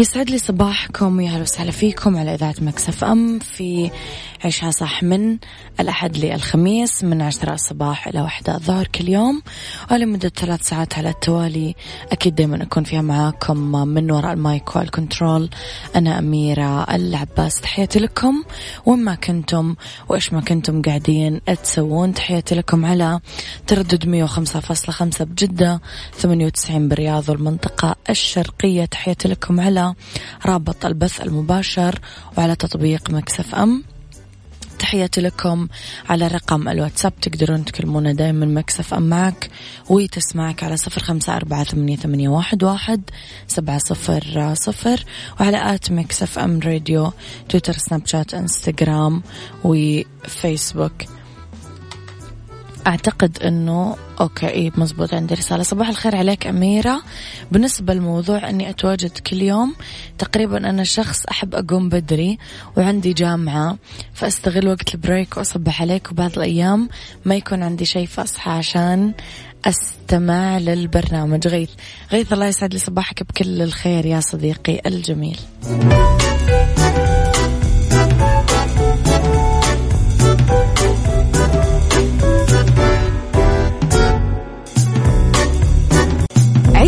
يسعد لي صباحكم ويا وسهلا فيكم على إذاعة Mix FM في عيشها صح من الأحد للخميس من عشرة الصباح إلى واحدة الظهر كل يوم. ولمده ثلاث ساعات على التوالي. أكيد دائما أكون فيها معاكم من وراء المايك والكنترول أنا أميرة العباس تحياتي لكم. وين ما كنتم وإيش ما كنتم قاعدين تسوون تحياتي لكم على تردد 105.5 بجدة 98 بالرياض والمنطقة الشرقية. تحياتي لكم على رابط البث المباشر وعلى تطبيق Mix FM. تحياتي لكم على رقم الواتساب. تقدرون تكلمونا دائما Mix FM معك وتسمعك على صفر خمسة أربعة ثمانية, ثمانية واحد, واحد سبعة صفر صفر وعلى at Mix FM radio تويتر سناب شات إنستغرام وفيسبوك. أعتقد أنه okay إيه مزبوط عندي رسالة. صباح الخير عليك أميرة. بالنسبة للموضوع أني أتواجد كل يوم تقريبا أنا شخص أحب أقوم بدري وعندي جامعة فأستغل وقت ال break وأصبح عليك. وبعض الأيام ما يكون عندي شيء فأصحى عشان أستمع للبرنامج. غيث غيث الله يسعد لي صباحك بكل الخير يا صديقي الجميل.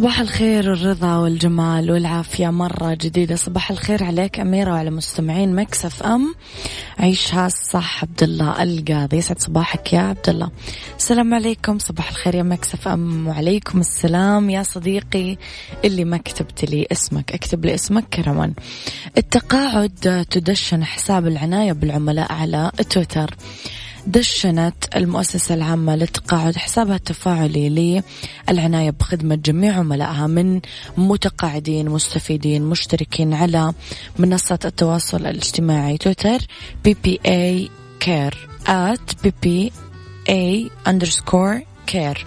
صباح الخير والرضا والجمال والعافية. مرة جديدة. صباح الخير عليك أميرة وعلى مستمعين Mix FM. عيشها صح عبد الله القاضي. يسعد صباحك يا عبد الله. السلام عليكم. صباح الخير يا Mix FM. وعليكم السلام يا صديقي اللي ما كتبت لي اسمك. اكتب لي اسمك كرما التقاعد تدشن حساب العناية بالعملاء على تويتر. دشنت المؤسسة العامة للتقاعد حسابها التفاعلي للعناية بخدمة جميع عملائها من متقاعدين مستفيدين مشتركين على منصة التواصل الاجتماعي تويتر PPA Care at PPA underscore Care.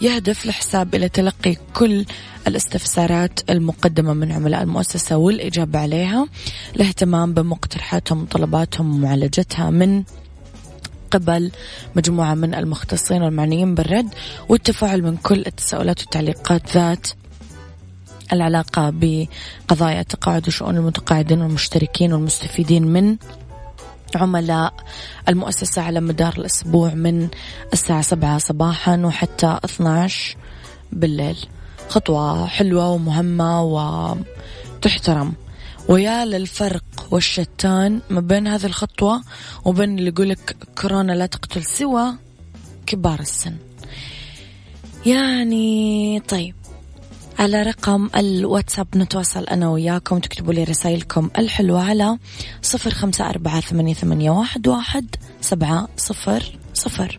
يهدف الحساب إلى تلقي كل الاستفسارات المقدمة من عملاء المؤسسة والإجابة عليها الاهتمام بمقترحاتهم وطلباتهم ومعالجتها من قبل مجموعة من المختصين والمعنيين بالرد والتفاعل من كل التساؤلات والتعليقات ذات العلاقة بقضايا التقاعد وشؤون المتقاعدين والمشتركين والمستفيدين من عملاء المؤسسة على مدار الأسبوع من الساعة سبعة صباحا وحتى 12 بالليل. خطوة حلوة ومهمة وتحترم. ويا للفرق والشتان ما بين هذه الخطوة وبين اللي يقولك كورونا لا تقتل سوى كبار السن. يعني طيب على رقم الواتساب نتواصل أنا وياكم تكتبوا لي رسائلكم الحلوة على صفر خمسة أربعة ثمانية, ثمانية واحد, واحد سبعة صفر صفر.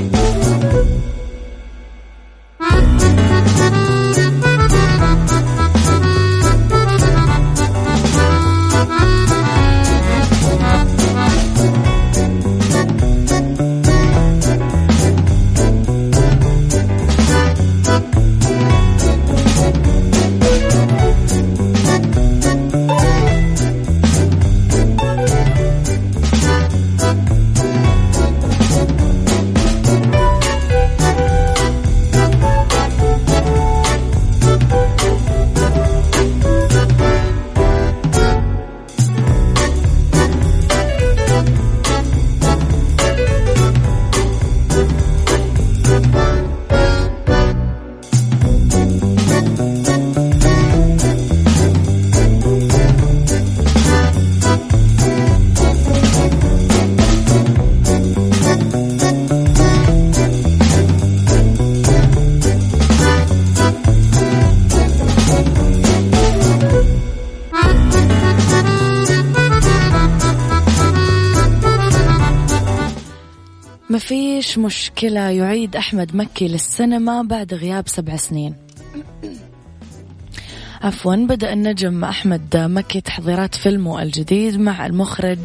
فيش مشكلة يعيد أحمد مكي للسينما بعد غياب سبع سنين؟ عفوا بدأ النجم أحمد مكي تحضيرات فيلمه الجديد مع المخرج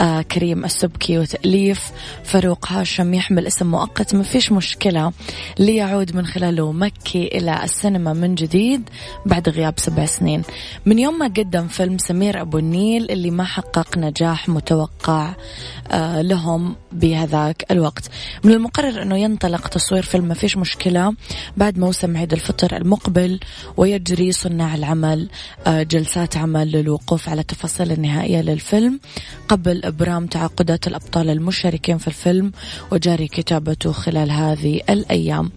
آه كريم السبكي وتأليف فاروق هاشم يحمل اسم مؤقت ما فيش مشكلة. ليعود من خلاله مكي إلى السينما من جديد بعد غياب سبع سنين. من يوم ما قدم فيلم سمير أبو النيل اللي ما حقق نجاح متوقع آه لهم بهذاك الوقت. من المقرر أنه ينطلق تصوير فيلم ما فيش مشكلة. بعد موسم عيد الفطر المقبل ويجري صناع العمل آه جلسات عمل للوقوف على التفاصيل النهائية للفيلم. قبل إبرام تعاقدات الأبطال المشاركين في الفيلم وجاري كتابته خلال هذه الأيام.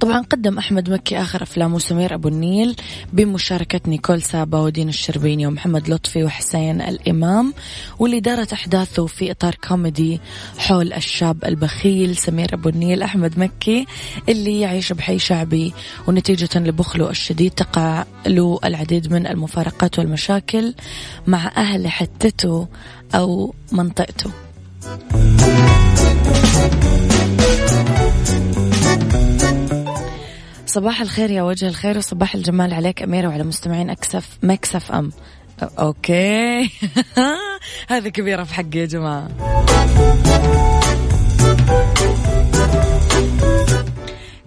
طبعا قدم أحمد مكي آخر أفلامه سمير أبو النيل بمشاركة نيكول سابا ودين الشربيني ومحمد لطفي وحسين الإمام واللي دارت أحداثه في إطار كوميدي حول الشاب البخيل سمير أبو النيل أحمد مكي اللي يعيش بحي شعبي ونتيجة لبخله الشديد تقع له العديد من المفارقات والمشاكل مع أهل حتته أو منطقته. صباح الخير يا وجه الخير وصباح الجمال عليك أميرة وعلى مستمعين أكسف Mix FM. أوكي. هذه كبيرة في حقي يا جماعة.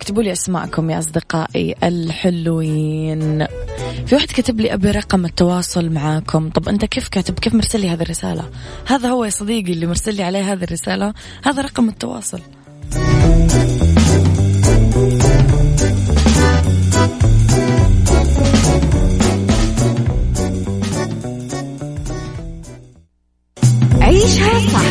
اكتبوا لي اسماءكم يا أصدقائي الحلوين. في واحد كتب لي أبي رقم التواصل معاكم. طب أنت كيف كاتب؟ كيف مرسل لي هذه الرسالة؟ هذا هو يا صديقي اللي مرسل لي عليه هذه الرسالة. هذا رقم التواصل. عيشها صح.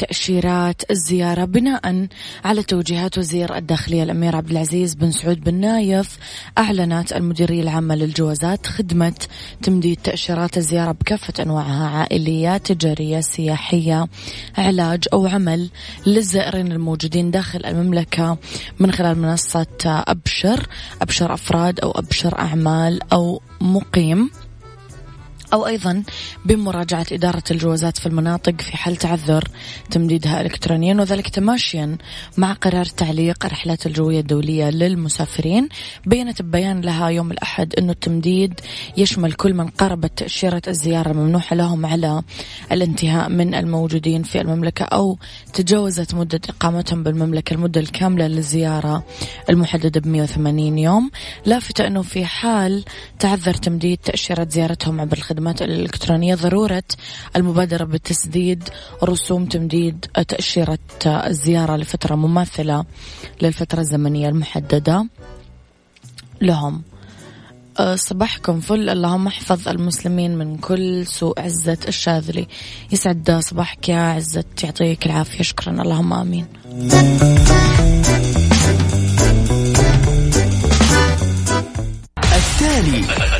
لتأشيرات الزيارة بناء على توجيهات وزير الداخلية الأمير عبد العزيز بن سعود بن نايف أعلنت المديرية العامة للجوازات خدمة تمديد تأشيرات الزيارة بكافة أنواعها عائلية تجارية سياحية علاج أو عمل للزائرين الموجودين داخل المملكة من خلال منصة أبشر أبشر أفراد أو أبشر أعمال أو مقيم. أو أيضا بمراجعة إدارة الجوازات في المناطق في حال تعذر تمديدها إلكترونيا وذلك تماشيا مع قرار تعليق الرحلات الجوية الدولية للمسافرين. بينت ببيان لها يوم الأحد أنه التمديد يشمل كل من قربت تأشيرة الزيارة الممنوحة لهم على الانتهاء من الموجودين في المملكة أو تجاوزت مدة إقامتهم بالمملكة المدة الكاملة للزيارة المحددة ب 180 يوم. لافتة أنه في حال تعذر تمديد تأشيرة زيارتهم عبر الخدمات الخدمات الإلكترونية. ضرورة المبادرة بتسديد رسوم تمديد تأشيرة الزيارة لفترة مماثلة للفترة الزمنية المحددة لهم. أه، صباحكم فل. اللهم احفظ المسلمين من كل سوء عزة الشاذلي يسعد صباحك يا عزة يعطيك العافية. شكرا. اللهم آمين. التالي.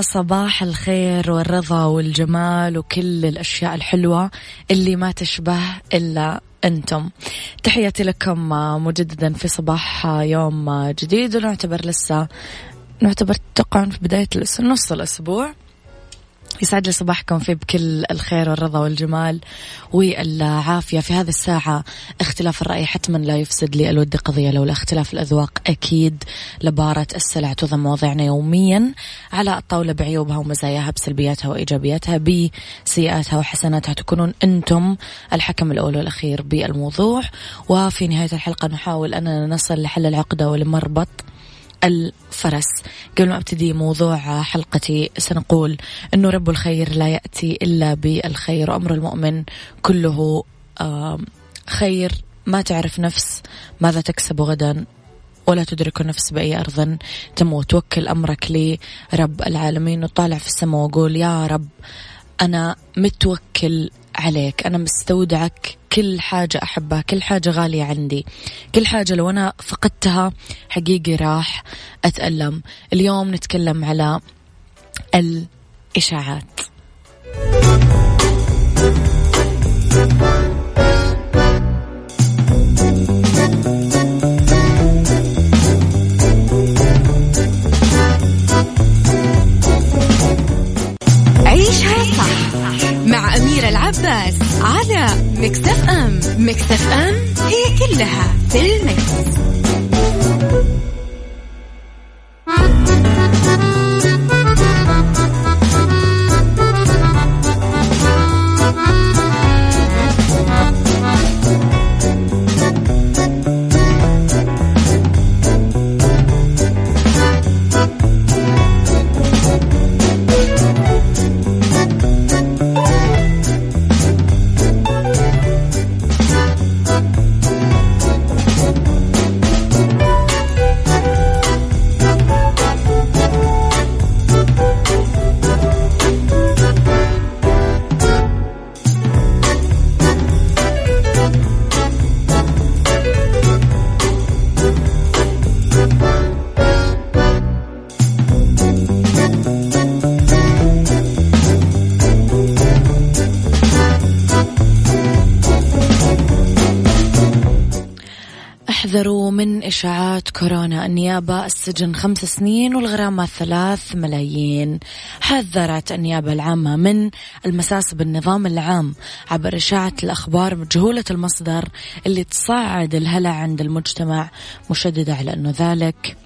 المكس. صباح الخير والرضا والجمال وكل الأشياء الحلوة اللي ما تشبه إلا أنتم تحياتي لكم مجددا في صباح يوم جديد ونعتبر لسه نعتبر تقعون في بداية نص الأسبوع يسعد لي صباحكم فيه بكل الخير والرضا والجمال والعافية. في هذه الساعة اختلاف الرأي حتما لا يفسد لي الود قضية لولا اختلاف الأذواق أكيد لبارة السلع تضم مواضيعنا يوميا على الطاولة بعيوبها ومزاياها بسلبياتها وإيجابياتها بسيئاتها وحسناتها. تكونون أنتم الحكم الأول والأخير بالموضوع. وفي نهاية الحلقة نحاول أننا نصل لحل العقدة والمربط. الفرس. قبل ما أبتدي موضوع حلقتي سنقول إنه رب الخير لا يأتي إلا بالخير وأمر المؤمن كله خير. ما تعرف نفس ماذا تكسب غدا ولا تدرك نفس بأي أرض تموت. وكل أمرك لرب العالمين وطالع في السماء وقول يا رب أنا متوكل عليك. أنا مستودعك. كل حاجة أحبها. كل حاجة غالية عندي. كل حاجة لو أنا فقدتها حقيقي راح أتألم. اليوم نتكلم على الإشاعات. العباس على مكتف ام مكتف ام هي كلها في المكس. كورونا النيابة السجن خمس سنين والغرامة ثلاث ملايين. حذرت النيابة العامة من المساس بالنظام العام عبر إشاعة الأخبار مجهولة المصدر اللي تصعد الهلع عند المجتمع مشددة على أنه ذلك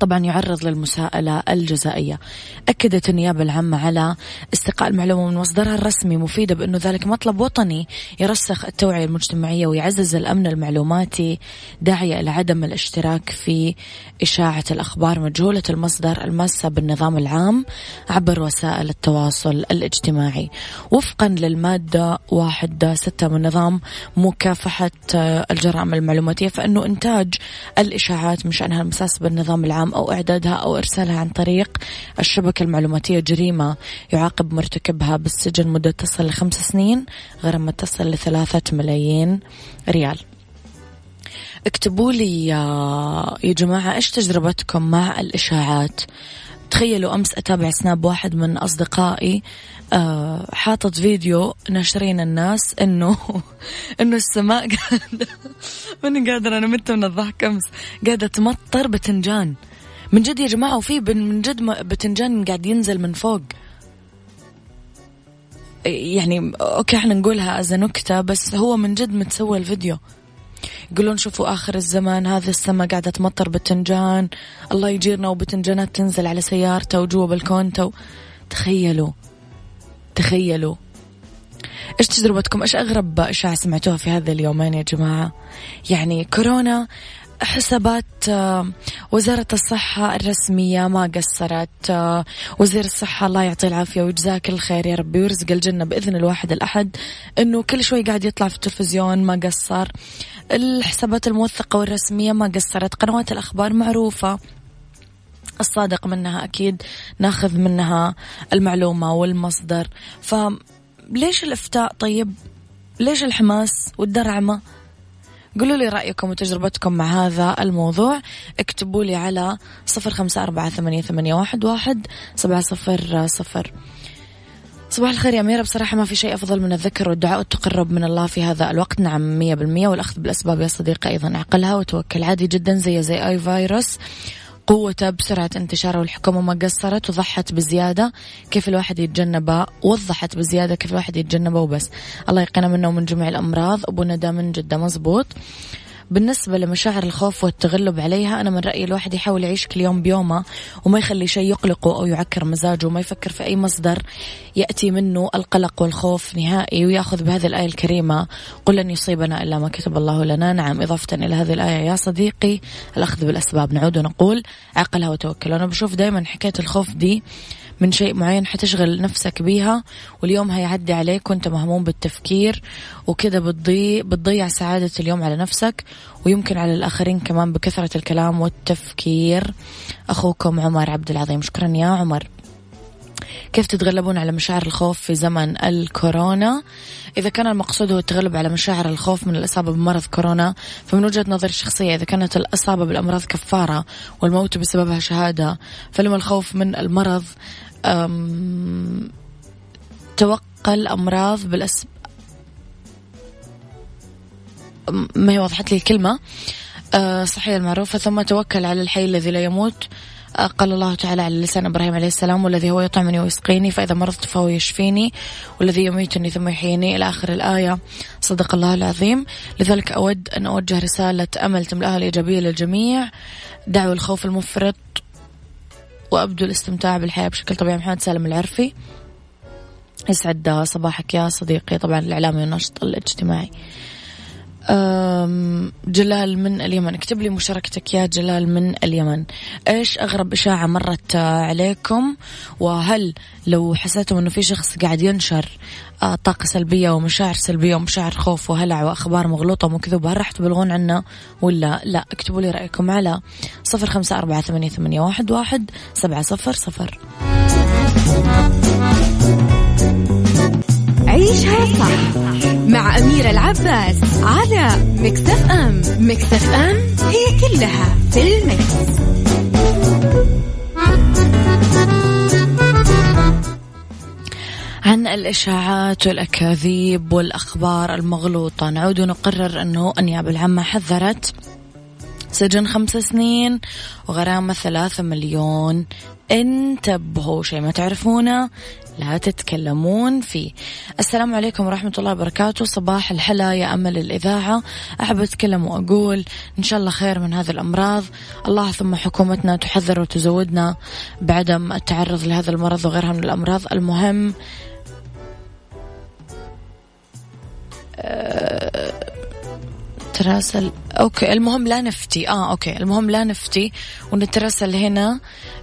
طبعا يعرض للمساءلة الجزائية. أكدت النيابة العامة على استقاء المعلومة من مصدرها الرسمي مفيدة بأنه ذلك مطلب وطني يرسخ التوعية المجتمعية ويعزز الأمن المعلوماتي داعية إلى عدم الاشتراك في إشاعة الأخبار مجهولة المصدر الماسة بالنظام العام عبر وسائل التواصل الاجتماعي. وفقا للمادة واحد ستة من نظام مكافحة الجرائم المعلوماتية فإنه إنتاج الإشاعات مش أنها المساس بالنظام العام أو إعدادها أو إرسالها عن طريق الشبكة المعلوماتية جريمة يعاقب مرتكبها بالسجن مدة تصل لخمس سنين غرامة تصل لثلاثة ملايين ريال. اكتبوا لي يا جماعة إيش تجربتكم مع الإشاعات؟ تخيلوا أمس أتابع سناب واحد من أصدقائي أه حاطط فيديو ناشرين الناس إنه إنه السماء قاعدة ماني قادرة أنا مت من الضحك أمس. قاعدة تمطر بتنجان. من جد يا جماعة وفي من جد بتنجان قاعد ينزل من فوق. يعني okay إحنا نقولها as نكتة بس هو من جد متسوى الفيديو. يقولون شوفوا آخر الزمان هذا السماء قاعدة تمطر بتنجان الله يجيرنا وبتنجانات تنزل على سيارته وجوا بالكونته تخيلوا تخيلوا. إيش تجربتكم؟ إيش أغرب إشاعة سمعتوها في هذا اليومين يا جماعة؟ يعني كورونا حسابات آه، وزارة الصحة الرسمية ما قصرت آه، وزير الصحة الله يعطيه العافية ويجزاك الخير يا ربي ويرزق الجنة بإذن الواحد الأحد أنه كل شوي قاعد يطلع في التلفزيون ما قصر. الحسابات الموثقة والرسمية ما قصرت قنوات الأخبار معروفة الصادق منها أكيد ناخذ منها المعلومة والمصدر. فليش الإفتاء طيب؟ ليش الحماس والدرعمة؟ قولوا لي رأيكم وتجربتكم مع هذا الموضوع. اكتبوا لي على صفر خمسة أربعة ثمانية, ثمانية واحد, واحد سبعة صفر صفر. صباح الخير يا أميرة بصراحة ما في شيء أفضل من الذكر والدعاء والتقرب من الله في هذا الوقت. نعم مية بالمية. والأخذ بالأسباب يا صديقي أيضا أعقلها وتوكل عادي جدا زي زي أي فيروس. قوته بسرعة انتشاره والحكومة ما قصرت وضحت بزيادة كيف الواحد يتجنبه وضحت بزيادة كيف الواحد يتجنبه وبس. الله يقينا منه ومن جميع الأمراض أبونا من جدة مزبوط بالنسبة لمشاعر الخوف والتغلب عليها أنا من رأيي الواحد يحاول يعيش كل يوم بيومه وما يخلي شيء يقلقه أو يعكر مزاجه وما يفكر في أي مصدر يأتي منه القلق والخوف نهائي ويأخذ بهذه الآية الكريمة. قل لن يصيبنا إلا ما كتب الله لنا. نعم إضافة إلى هذه الآية يا صديقي الأخذ بالأسباب. نعود ونقول عقلها وتوكل. أنا بشوف دائما حكاية الخوف دي من شيء معين حتشغل نفسك بيها واليوم هيعدي عليك وانت مهموم بالتفكير وكذا بتضيع بتضيع سعادة اليوم على نفسك ويمكن على الآخرين كمان بكثرة الكلام والتفكير. أخوكم عمر عبد العظيم. شكرا يا عمر. كيف تتغلبون على مشاعر الخوف في زمن الكورونا؟ إذا كان المقصود هو التغلب على مشاعر الخوف من الإصابة بمرض كورونا فمن وجهة نظري الشخصية إذا كانت الإصابة بالأمراض كفارة والموت بسببها شهادة فلما الخوف من المرض توقع الأمراض بالأس ما هي وضحت لي الكلمة. أه صحيح المعروفة ثم توكل على الحي الذي لا يموت. قال الله تعالى على لسان إبراهيم عليه السلام والذي هو يطعمني ويسقيني فإذا مرضت فهو يشفيني والذي يميتني ثم يحييني. إلى آخر الآية. صدق الله العظيم. لذلك أود أن أوجه رسالة أمل تملأها الإيجابية للجميع. دعوة الخوف المفرط. وأبدو الاستمتاع بالحياة بشكل طبيعي. محمد سالم العرفي. يسعد صباحك يا صديقي. طبعا الإعلامي والناشط الاجتماعي. جلال من اليمن. اكتب لي مشاركتك يا جلال من اليمن. إيش أغرب إشاعة مرت عليكم؟ وهل لو حسيتم إنه في شخص قاعد ينشر آه، طاقة سلبية ومشاعر سلبية ومشاعر خوف وهلع وأخبار مغلوطة ومكذوبة هل راح تبلغون عنا ولا لا؟ اكتبوا لي رأيكم على صفر أربعة ثمانية, ثمانية واحد, سبعة صفر صفر. عيشها صح مع أميرة العباس على مكتف أم مكتف أم هي كلها في المكس. عن الإشاعات والأكاذيب والأخبار المغلوطة نعود ونقرر أنه النيابة العامة حذرت سجن خمس سنين وغرامة ثلاثة مليون انتبهوا شيء ما تعرفونه لا تتكلمون فيه. السلام عليكم ورحمة الله وبركاته. صباح الحلا يا أمل الإذاعة. أحب أتكلم وأقول إن شاء الله خير من هذه الأمراض. الله ثم حكومتنا تحذر وتزودنا بعدم التعرض لهذا المرض وغيرها من الأمراض. المهم نتراسل. okay المهم لا نفتي. آه أوكي. المهم لا نفتي ونتراسل هنا.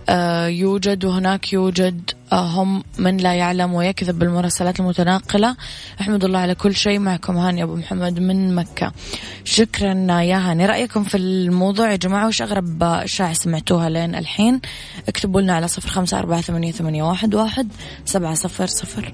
آه يوجد وهناك يوجد آه هم من لا يعلم ويكذب بالمراسلات المتناقلة. أحمد الله على كل شيء. معكم هاني أبو محمد من مكة. شكرا يا هاني. رأيكم في الموضوع يا جماعة؟ وش أغرب اشاعة سمعتوها لين الحين؟ اكتبوا لنا على صفر خمسة أربعة ثمانية, ثمانية واحد, واحد سبعة صفر صفر.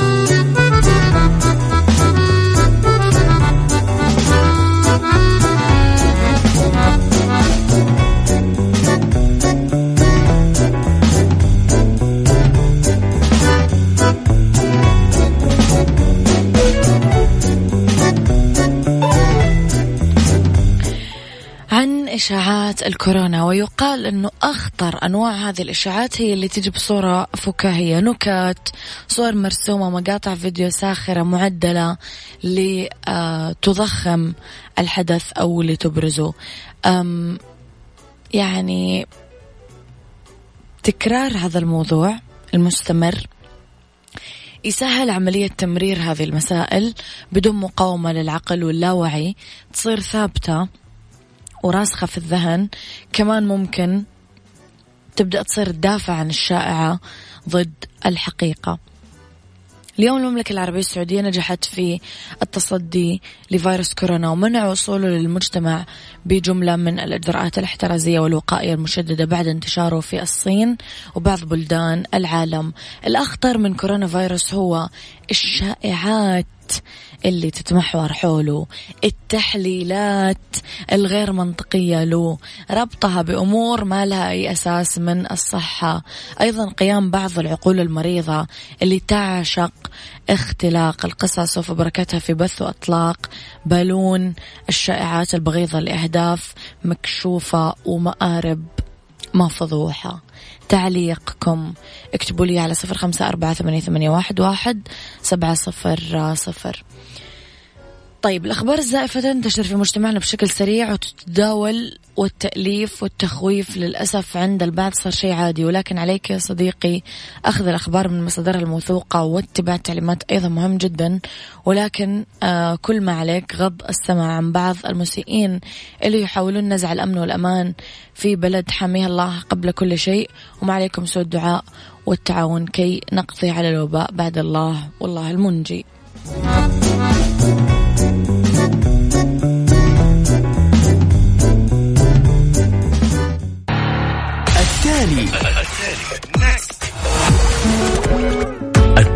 إشاعات الكورونا ويقال أنه أخطر أنواع هذه الإشاعات هي اللي تجي بصورة فكاهية. نكت صور مرسومة مقاطع فيديو ساخرة معدلة لتضخم الحدث أو لتبرزه يعني تكرار هذا الموضوع المستمر يسهل عملية تمرير هذه المسائل بدون مقاومة للعقل واللاوعي تصير ثابتة. وراسخة في الذهن. كمان ممكن تبدأ تصير تدافع عن الشائعة ضد الحقيقة. اليوم المملكة العربية السعودية نجحت في التصدي لفيروس كورونا ومنع وصوله للمجتمع بجملة من الإجراءات الاحترازية والوقائية المشددة بعد انتشاره في الصين وبعض بلدان العالم. الأخطر من كورونا فيروس هو الشائعات. اللي تتمحور حوله التحليلات الغير منطقية له ربطها بأمور ما لها أي أساس من الصحة. أيضا قيام بعض العقول المريضة اللي تعشق اختلاق القصص وفبركتها في بث وإطلاق بالون الشائعات البغيضة لأهداف مكشوفة ومآرب ما فضوحة تعليقكم. اكتبوا لي على صفر خمسة أربعة ثمانية واحد واحد سبعة صفر صفر. طيب الأخبار الزائفة تنتشر في مجتمعنا بشكل سريع وتتداول والتأليف والتخويف للأسف عند البعض صار شيء عادي. ولكن عليك يا صديقي أخذ الأخبار من مصادرها الموثوقة واتباع التعليمات أيضا مهم جدا. ولكن آه كل ما عليك غض السمع عن بعض المسيئين اللي يحاولون نزع الأمن والأمان في بلد حاميها الله قبل كل شيء. وما عليكم سوى الدعاء والتعاون كي نقضي على الوباء بعد الله والله المنجي.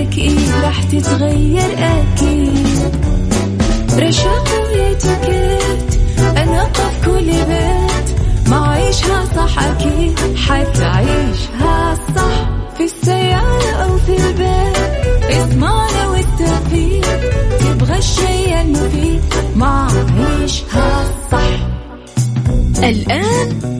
وحياتك إيه راح تتغير أكيد. رشاق ويتوكيت أنا في كل بيت. ما عيشها صح أكيد حتعيشها صح. في السيارة أو في البيت اسمعنا والتوفيق. تبغى الشيء المفيد ما عيشها صح. الآن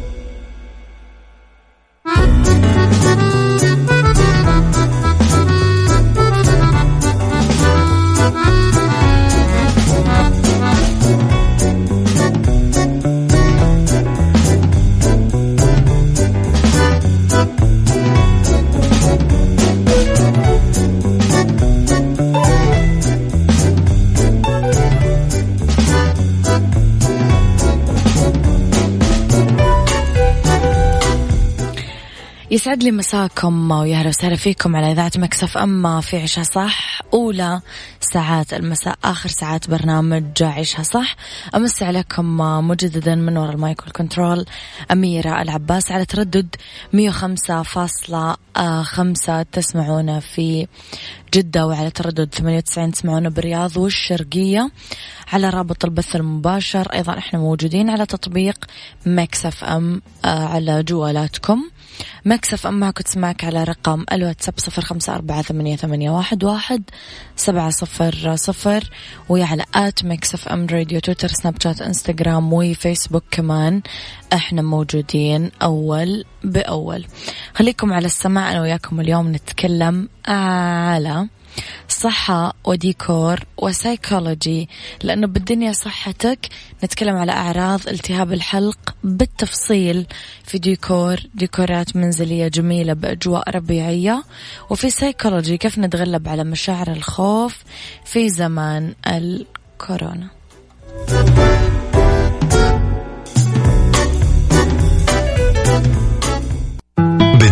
يسعد لي مساكم ويا أهلا وسهلا فيكم على إذاعة Mix FM في عيشها صح أولى ساعات المساء آخر ساعات برنامج عيشها صح. امسي عليكم مجددا من وراء ال mic وال control أميرة العباس على تردد 105.5 تسمعونا في جدة وعلى تردد 98 تسمعونا بالرياض والشرقية. على رابط البث المباشر أيضا إحنا موجودين على تطبيق Mix FM آه، على جوالاتكم. Mix FM معك تسمعك على رقم الواتساب صفر خمسة أربعة ثمانية, ثمانية واحد, واحد سبعة صفر صفر وعلى at Mix FM Radio تويتر سناب شات إنستغرام وفيسبوك كمان. إحنا موجودين أول بأول. خليكم على السماع أنا وياكم اليوم نتكلم على صحة وديكور وسايكولوجي. لأنه بالدنيا صحتك نتكلم على أعراض التهاب الحلق بالتفصيل في ديكور ديكورات منزلية جميلة بأجواء ربيعية. وفي سايكولوجي كيف نتغلب على مشاعر الخوف في زمان الكورونا.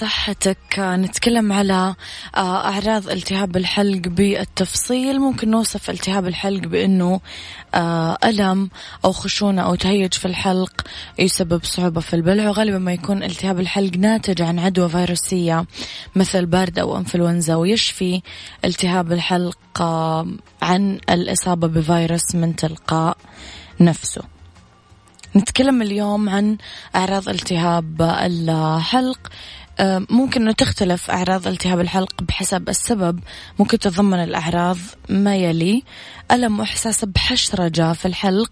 صحتك. نتكلم على آه، أعراض التهاب الحلق بالتفصيل. ممكن نوصف التهاب الحلق بأنه آه، ألم أو خشونة أو تهيج في الحلق يسبب صعوبة في البلع وغالبا ما يكون التهاب الحلق ناتج عن عدوى فيروسية مثل برد أو أنفلونزا ويشفي التهاب الحلق آه، عن الإصابة بفيروس من تلقاء نفسه. نتكلم اليوم عن أعراض التهاب الحلق. ممكن أنه تختلف أعراض التهاب الحلق بحسب السبب. ممكن تتضمن الأعراض ما يلي. ألم وإحساس بحشرجة في الحلق.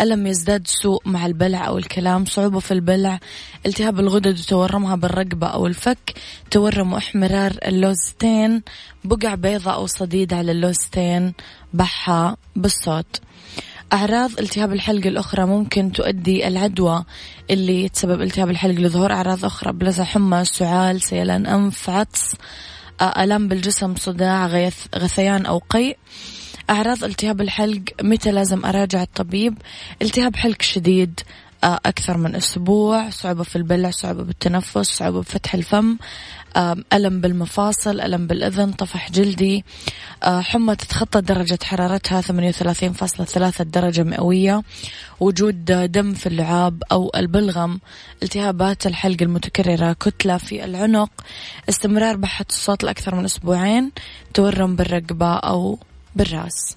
ألم يزداد سوء مع البلع أو الكلام. صعوبة في البلع. التهاب الغدد وتورمها بالرقبة أو الفك. تورم واحمرار اللوزتين. بقع بيضة أو صديد على اللوزتين. بحة بالصوت. أعراض التهاب الحلق الأخرى ممكن تؤدي العدوى اللي تسبب التهاب الحلق لظهور أعراض أخرى بلزة حمى سعال سيلان أنف عطس آلام بالجسم صداع غيث غثيان أو قيء. أعراض التهاب الحلق متى لازم أراجع الطبيب؟ التهاب حلق شديد أكثر من أسبوع صعوبة في البلع صعوبة بالتنفس صعوبة بفتح الفم ألم بالمفاصل ألم بالأذن طفح جلدي. حمى تتخطى درجة حرارتها 38.3 درجة مئوية. وجود دم في اللعاب أو البلغم. التهابات الحلق المتكررة كتلة في العنق. استمرار بحة الصوت لأكثر من أسبوعين. تورم بالرقبة أو بالراس.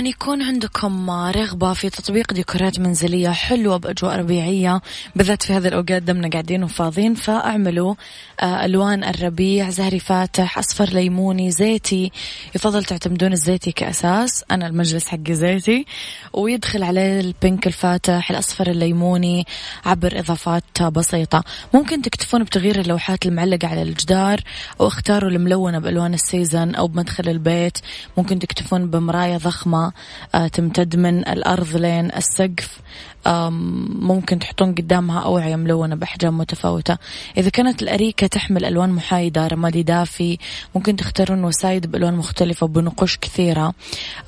يكون عندكم رغبة في تطبيق ديكورات منزلية حلوة بأجواء ربيعية بالذات في هذه الأوقات دمنا قاعدين وفاضيين فأعملوا آه، ألوان الربيع زهري فاتح أصفر ليموني زيتي. يفضل تعتمدون الزيتي كأساس. أنا المجلس حقي زيتي. ويدخل عليه ال pink الفاتح الأصفر الليموني عبر إضافات بسيطة. ممكن تكتفون بتغيير اللوحات المعلقة على الجدار أو اختاروا الملونة بألوان ال season أو بمدخل البيت. ممكن تكتفون بمراية ضخمة آه، تمتد من الأرض لين السقف ممكن تحطون قدامها أوعية ملونة بأحجام متفاوتة. إذا كانت الأريكة تحمل ألوان محايدة رمادي دافي ممكن تختارون وسايد بألوان مختلفة بنقوش كثيرة.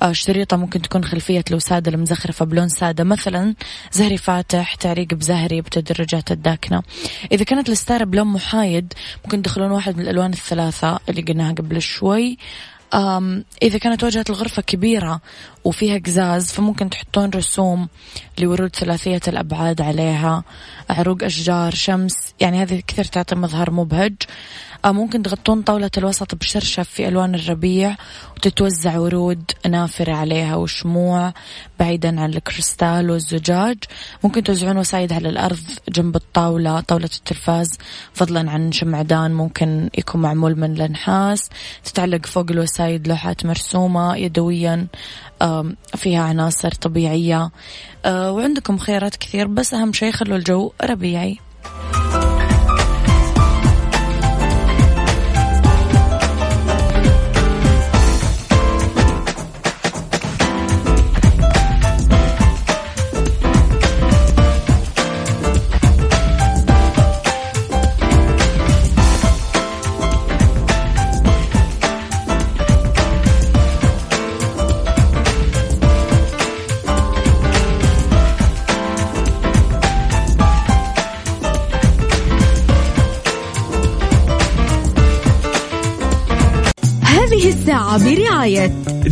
آه، شريطة ممكن تكون خلفية الوسادة المزخرفة بلون سادة. مثلا زهري فاتح تعريق بزهري بتدرجات الداكنة. إذا كانت الستارة بلون محايد ممكن تدخلون واحد من الألوان الثلاثة اللي قلناها قبل شوي. إذا كانت واجهة الغرفة كبيرة وفيها قزاز فممكن تحطون رسوم لورود ثلاثية الأبعاد عليها عروق أشجار شمس يعني هذه كثير تعطي مظهر مبهج. ممكن تغطون طاولة الوسط بشرشف في ألوان الربيع وتتوزع ورود نافرة عليها وشموع بعيدا عن الكريستال والزجاج. ممكن توزعون وسايد على الأرض جنب الطاولة طاولة التلفاز. فضلا عن شمعدان ممكن يكون معمول من النحاس تتعلق فوق الوسايد لوحات مرسومة يدويا فيها عناصر طبيعية. آه، وعندكم خيارات كثير بس أهم شيء خلوا الجو ربيعي.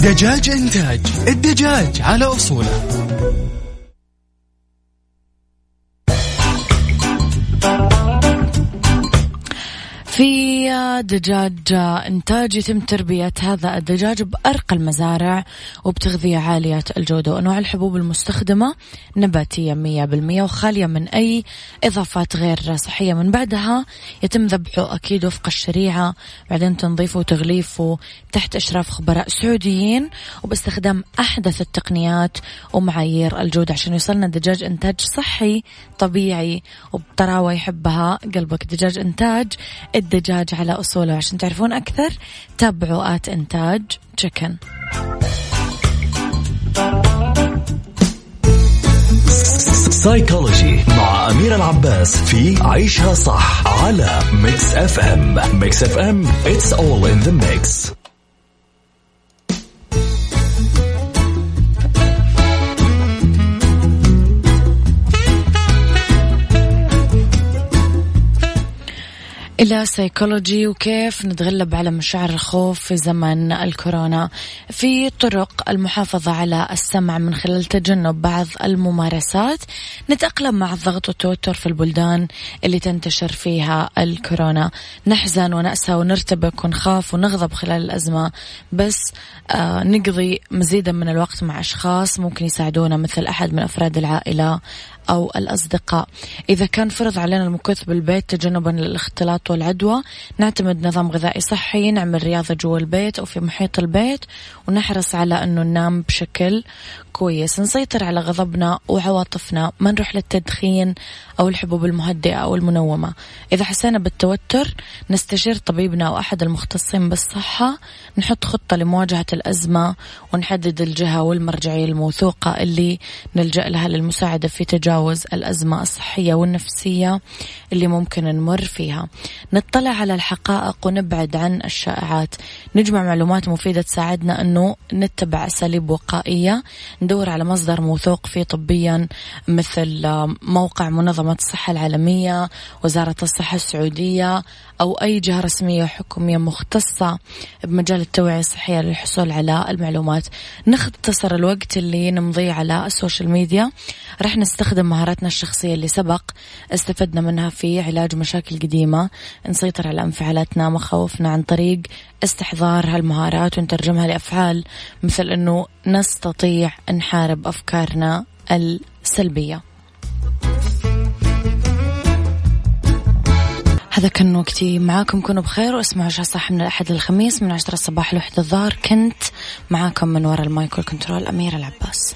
دجاج إنتاج الدجاج على أصوله. في دجاج إنتاج يتم تربية هذا الدجاج بأرقى المزارع وبتغذية عالية الجودة وأنواع الحبوب المستخدمة نباتية مية بالمية وخالية من أي إضافات غير صحية. من بعدها يتم ذبحه أكيد وفق الشريعة. بعدين تنظيفه وتغليفه تحت إشراف خبراء سعوديين وباستخدام أحدث التقنيات ومعايير الجودة عشان يوصلنا دجاج إنتاج صحي طبيعي وبطراوة يحبها. قلبك دجاج إنتاج الدجاج على أصوله عشان تعرفون أكثر تابعوا at Entaj Chicken سايكولوجي مع أميرة العباس في عيشها صح على Mix FM Mix FM it's all in the mix. إلى سيكولوجي وكيف نتغلب على مشاعر الخوف في زمن الكورونا. في طرق المحافظة على السمع من خلال تجنب بعض الممارسات. نتأقلم مع الضغط والتوتر في البلدان اللي تنتشر فيها الكورونا. نحزن ونأسى ونرتبك ونخاف ونغضب خلال الأزمة. بس آه نقضي مزيدا من الوقت مع أشخاص ممكن يساعدونا مثل أحد من أفراد العائلة أو الأصدقاء. إذا كان فرض علينا المكث بالبيت تجنبا للاختلاط والعدوى نعتمد نظام غذائي صحي نعمل رياضة جوا البيت أو في محيط البيت ونحرص على أنه ننام بشكل كويس نسيطر على غضبنا وعواطفنا ما نروح للتدخين أو الحبوب المهدئة أو المنومة. إذا حسينا بالتوتر نستشير طبيبنا أو أحد المختصين بالصحة نحط خطة لمواجهة الأزمة ونحدد الجهة والمرجعية الموثوقة اللي نلجأ لها للمساعدة في تجاوز الأزمة الصحية والنفسية اللي ممكن نمر فيها. نطلع على الحقائق ونبعد عن الشائعات. نجمع معلومات مفيدة تساعدنا أنه نتبع أساليب وقائية ندور على مصدر موثوق فيه طبيا مثل موقع منظمة الصحة العالمية وزارة الصحة السعودية أو أي جهة رسمية حكومية مختصة بمجال التوعية الصحية للحصول على المعلومات. نختصر الوقت اللي نمضيه على السوشيال ميديا. راح نستخدم مهاراتنا الشخصية اللي سبق. استفدنا منها في علاج مشاكل قديمة. نسيطر على انفعالاتنا مخاوفنا عن طريق استحضار هالمهارات ونترجمها لأفعال مثل أنه نستطيع نحارب أفكارنا السلبية. هذا كان وقتي. معاكم كونوا بخير واسمعوا عيشها صح من الأحد للخميس من عشرة الصباح لوحدة الظهر. كنت معاكم من وراء ال mic وال control أميرة العباس.